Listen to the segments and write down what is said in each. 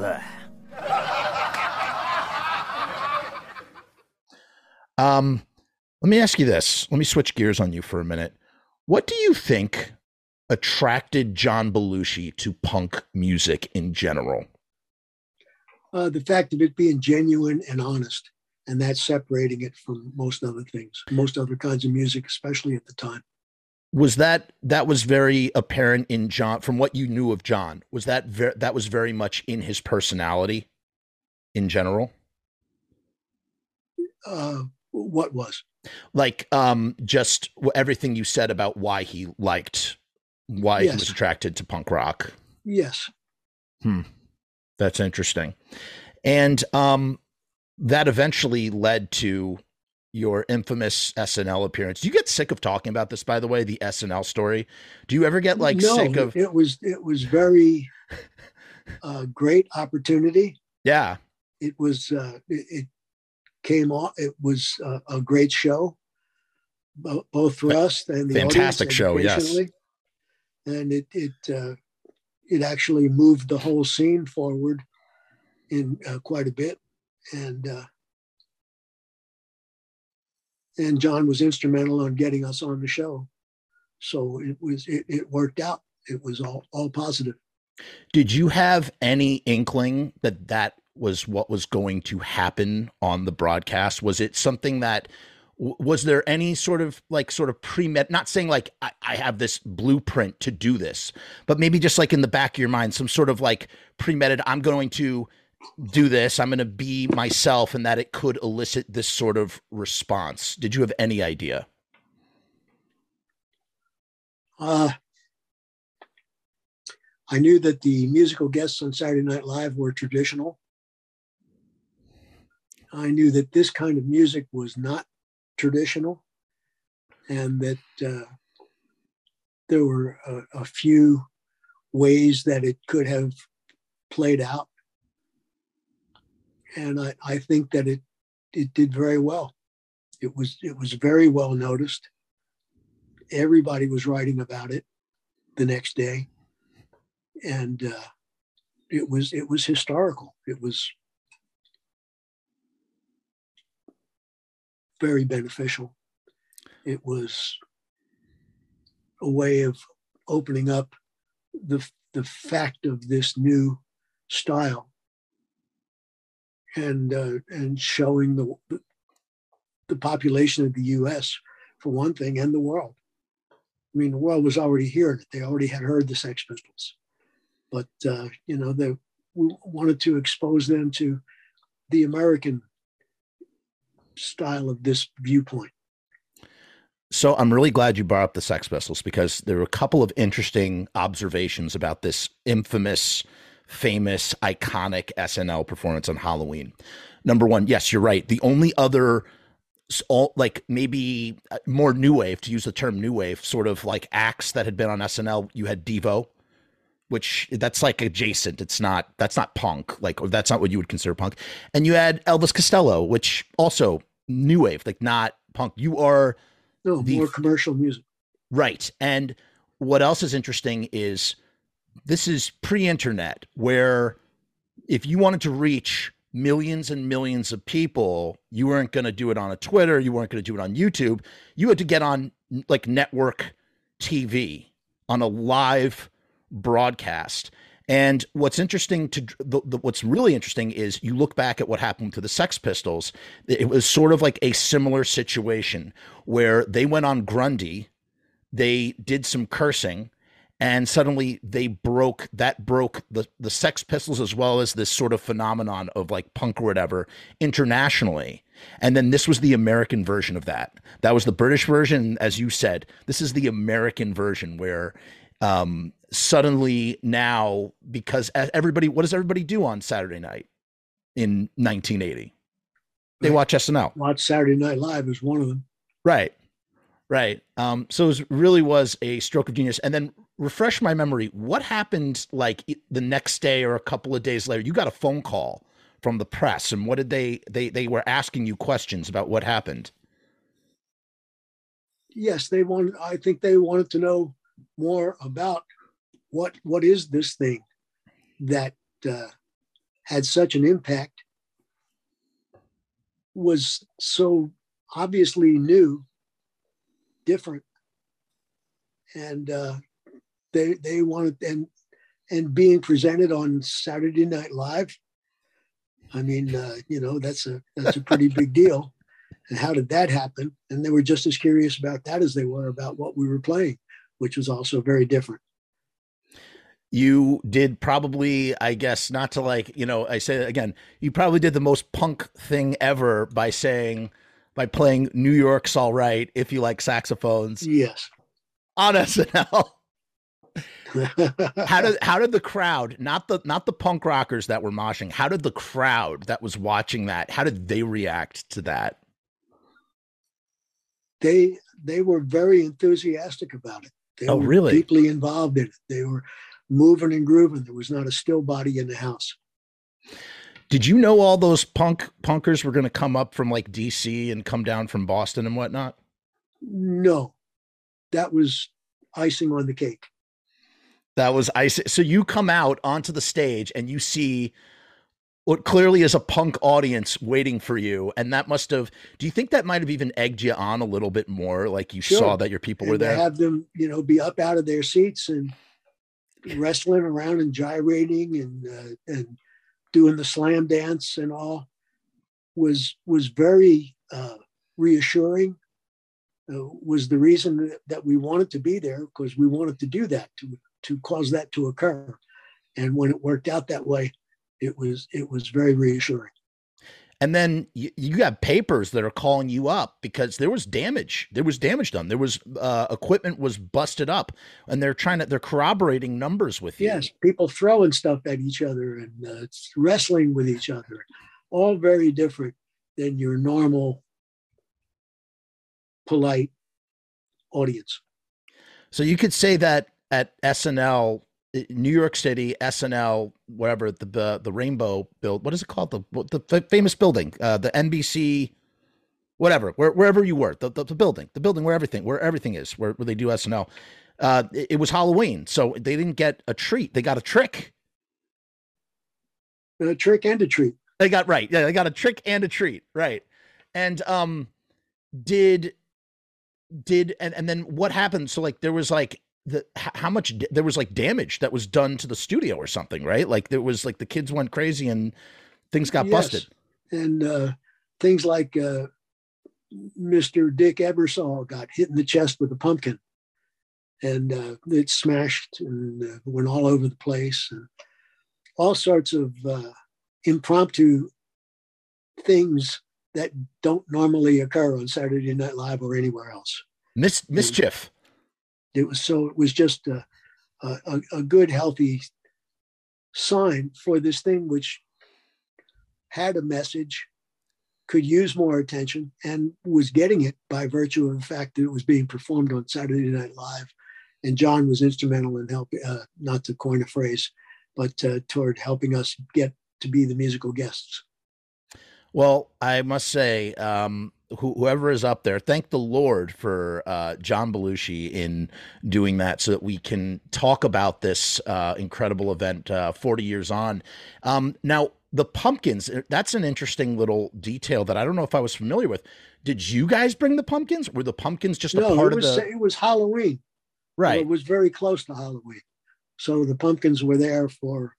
Blech. Um, let me ask you this. Let me switch gears on you for a minute. What do you think attracted John Belushi to punk music in general? Uh, the fact of it being genuine and honest, and that's separating it from most other things, most other kinds of music, especially at the time. Was that that was very apparent in John from what you knew of John? Was that ver- that was very much in his personality in general? Uh, what was? Like um just everything you said about why he liked why yes. he was attracted to punk rock. Yes. Hmm. That's interesting. And um that eventually led to your infamous SNL appearance. Do you get sick of talking about this by the way, the SNL story? Do you ever get like no, sick of it was it was very uh great opportunity. Yeah. It was uh it, it came off. It was a, a great show, both for us and the fantastic show. Yes, and it it uh, it actually moved the whole scene forward in uh, quite a bit, and uh, and John was instrumental on getting us on the show. So it was it, it worked out. It was all all positive. Did you have any inkling that that was what was going to happen on the broadcast? Was it something that was there any sort of like sort of pre med not saying like I, I, have this blueprint to do this but maybe just like in the back of your mind some sort of like pre-meditated i'm going to do this i'm going to be myself and that it could elicit this sort of response. Did you have any idea? Uh i knew that the musical guests on saturday night live were traditional. I knew that this kind of music was not traditional and that uh, there were a, a, few ways that it could have played out. And I, I think that it, it did very well. It was, it was very well noticed. Everybody was writing about it the next day. And uh, it was, it was historical. It was very beneficial. It was a way of opening up the, the fact of this new style and uh, and showing the the population of the U.S. for one thing and the world. I mean, the world was already here; they already had heard the Sex Pistols, but uh, you know they we wanted to expose them to the American style of this viewpoint. So I'm really glad you brought up the Sex Pistols because there were a couple of interesting observations about this infamous, famous, iconic SNL performance on Halloween. Number one, yes, you're right. The only other all like maybe uh, more new wave to use the term new wave sort of like acts that had been on SNL you had Devo which that's like adjacent it's not that's not punk like or that's not what you would consider punk and you had Elvis Costello which also new wave, like not punk. You are no the, more commercial music, right? And what else is interesting is this is pre-internet, where if you wanted to reach millions and millions of people, you weren't going to do it on a Twitter, you weren't going to do it on YouTube. You had to get on like network TV on a live broadcast. And what's interesting to the, the, what's really interesting is you look back at what happened to the Sex Pistols. It was sort of like a similar situation where they went on Grundy, they did some cursing, and suddenly they broke that broke the the Sex Pistols as well as this sort of phenomenon of like punk or whatever internationally. And then this was the American version of that. That was the British version, as you said. This is the American version where um, suddenly now because everybody what does everybody do on Saturday night in 1980? They watch SNL. Watch Saturday Night Live is one of them. Right. Right. Um, so it was, really was a stroke of genius. And then refresh my memory. What happened like the next day or a couple of days later? You got a phone call from the press, and what did they they they were asking you questions about what happened? Yes, they wanted. I think they wanted to know more about what what is this thing that uh, had such an impact was so obviously new, different, and uh, they they wanted and and being presented on Saturday Night Live. I mean, uh, you know, that's a that's a pretty big deal. And how did that happen? And they were just as curious about that as they were about what we were playing, which was also very different you did probably i guess not to like you know i say again you probably did the most punk thing ever by saying by playing new york's all right if you like saxophones yes. on snl how did how did the crowd not the not the punk rockers that were moshing how did the crowd that was watching that how did they react to that? They they were very enthusiastic about it. They oh were really? deeply involved in it. They were moving and grooving. There was not a still body in the house did you know all those punk punkers were going to come up from like dc and come down from boston and whatnot no that was icing on the cake that was icing. So you come out onto the stage and you see what clearly is a punk audience waiting for you. And that must have, do you think that might have even egged you on a little bit more? Like you sure. saw that your people and were there? have them, you know, be up out of their seats and wrestling around and gyrating and, uh, and doing the slam dance and all was, was very uh, reassuring. Uh, was the reason that we wanted to be there because we wanted to do that to to cause that to occur. And when it worked out that way, it was it was very reassuring. And then you, you got papers that are calling you up because there was damage. There was damage done. There was uh, equipment was busted up, and they're trying to they're corroborating numbers with you. Yes, people throwing stuff at each other and uh, wrestling with each other, all very different than your normal polite audience. So you could say that at SNL, New York City, SNL, whatever the the, the Rainbow build. What is it called? The the famous building, uh, the NBC, whatever, where, wherever you were, the, the, the building, the building where everything where everything is, where, where they do SNL. Uh, it, it was Halloween, so they didn't get a treat; they got a trick. A trick and a treat. They got right. Yeah, they got a trick and a treat. Right. And um, did did and and then what happened? So like there was like the how much there was like damage that was done to the studio or something, right? Like there was like the kids went crazy and things got yes. busted. And uh, things like uh, Mr. Dick Ebersol got hit in the chest with a pumpkin, and uh, it smashed and uh, went all over the place, and all sorts of uh, impromptu things that don't normally occur on Saturday Night Live or anywhere else. Mis- mischief. It was so it was just a, a, a good, healthy sign for this thing, which had a message, could use more attention, and was getting it by virtue of the fact that it was being performed on Saturday Night Live. And John was instrumental in helping, uh, not to coin a phrase, but uh, toward helping us get to be the musical guests. Well, I must say, um, whoever is up there, thank the Lord for uh, John Belushi in doing that so that we can talk about this uh, incredible event uh, 40 years on. Um, now, the pumpkins, uh, that's an interesting little detail that I don't know if I was familiar with. Did you guys bring the pumpkins? Were the pumpkins just no, a part was, of the. It was Halloween. Right. it was very close to Halloween. So the pumpkins were there for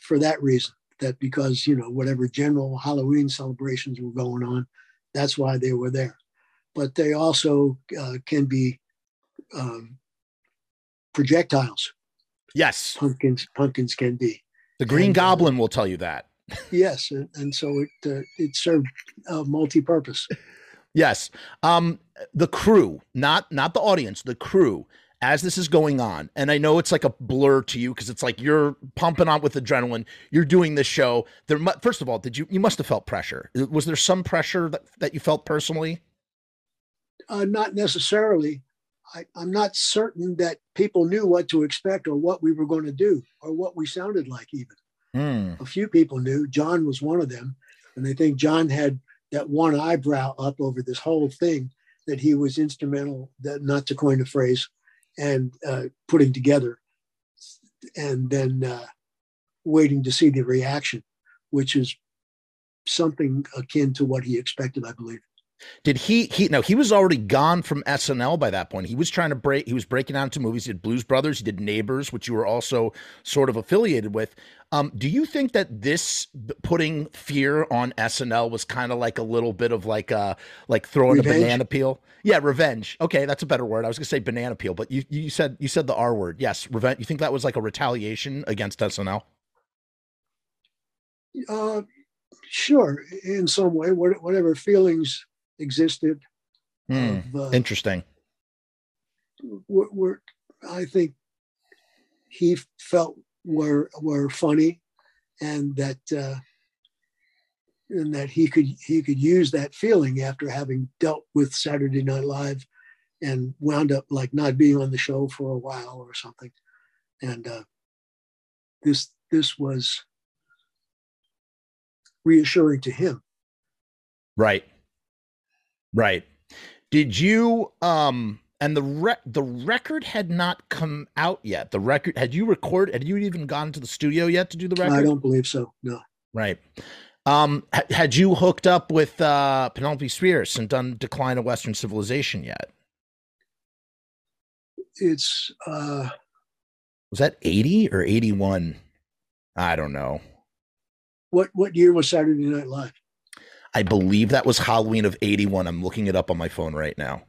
for that reason that because you know whatever general halloween celebrations were going on that's why they were there. But they also uh, can be um, projectiles. Yes, pumpkins. Pumpkins can be. The Green and, uh, Goblin uh, will tell you that. yes, and, and so it uh, it served uh, multi-purpose. Yes, um, the crew, not not the audience, the crew as this is going on, and I know it's like a blur to you because it's like you're pumping on with adrenaline. You're doing this show. There, first of all, did you you must have felt pressure? Was there some pressure that, that you felt personally? Uh, not necessarily. I, I'm not certain that people knew what to expect or what we were going to do or what we sounded like. Even mm. a few people knew. John was one of them, and I think John had that one eyebrow up over this whole thing that he was instrumental. That not to coin a phrase and uh, putting together and then uh, waiting to see the reaction. which is something akin to what he expected, I believe. Did he he no, he was already gone from SNL by that point. He was trying to break he was breaking out into movies. He did Blues Brothers, he did Neighbors, which you were also sort of affiliated with. Um, do you think that this putting fear on SNL was kind of like a little bit of like uh like throwing revenge? a banana peel? Yeah, revenge. Okay, that's a better word. I was gonna say banana peel, but you you said you said the R word. Yes, revenge. You think that was like a retaliation against SNL? Uh sure, in some way, whatever feelings existed. Mm, of, uh, interesting. Were, were, I think he felt were were funny, and that uh, and that he could he could use that feeling after having dealt with Saturday Night Live, and wound up like not being on the show for a while or something, and uh, this this was reassuring to him. Right. Right. Did you um and the re- the record had not come out yet. The record had you record had you even gone to the studio yet to do the record? I don't believe so. No. Right. Um ha- had you hooked up with uh Penelope Spheeris and done Decline of Western Civilization yet? It's uh was that 80 or 81? I don't know. What what year was Saturday Night Live? I believe that was Halloween of 81. I'm looking it up on my phone right now.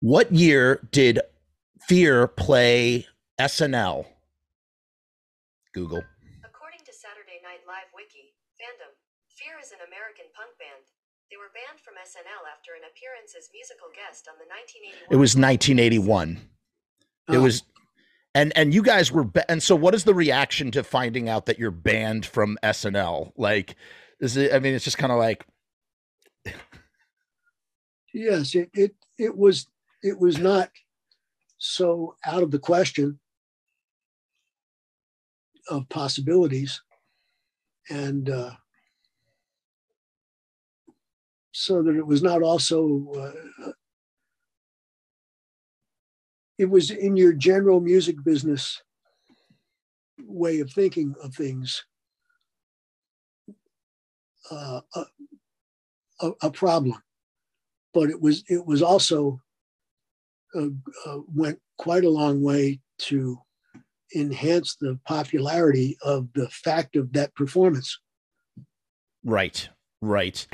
What year did Fear play SNL? Google. According to Saturday Night Live Wiki, fandom, Fear is an American punk band. They were banned from SNL after an appearance as musical guest on the 1981. It was 1981. Oh. It was and and you guys were and so what is the reaction to finding out that you're banned from SNL? Like is it? I mean, it's just kind of like. yes, it, it it was it was not so out of the question of possibilities, and uh, so that it was not also. Uh, it was in your general music business way of thinking of things uh, a, a, problem, but it was it was also uh, uh, went quite a long way to enhance the popularity of the fact of that performance. Right, right.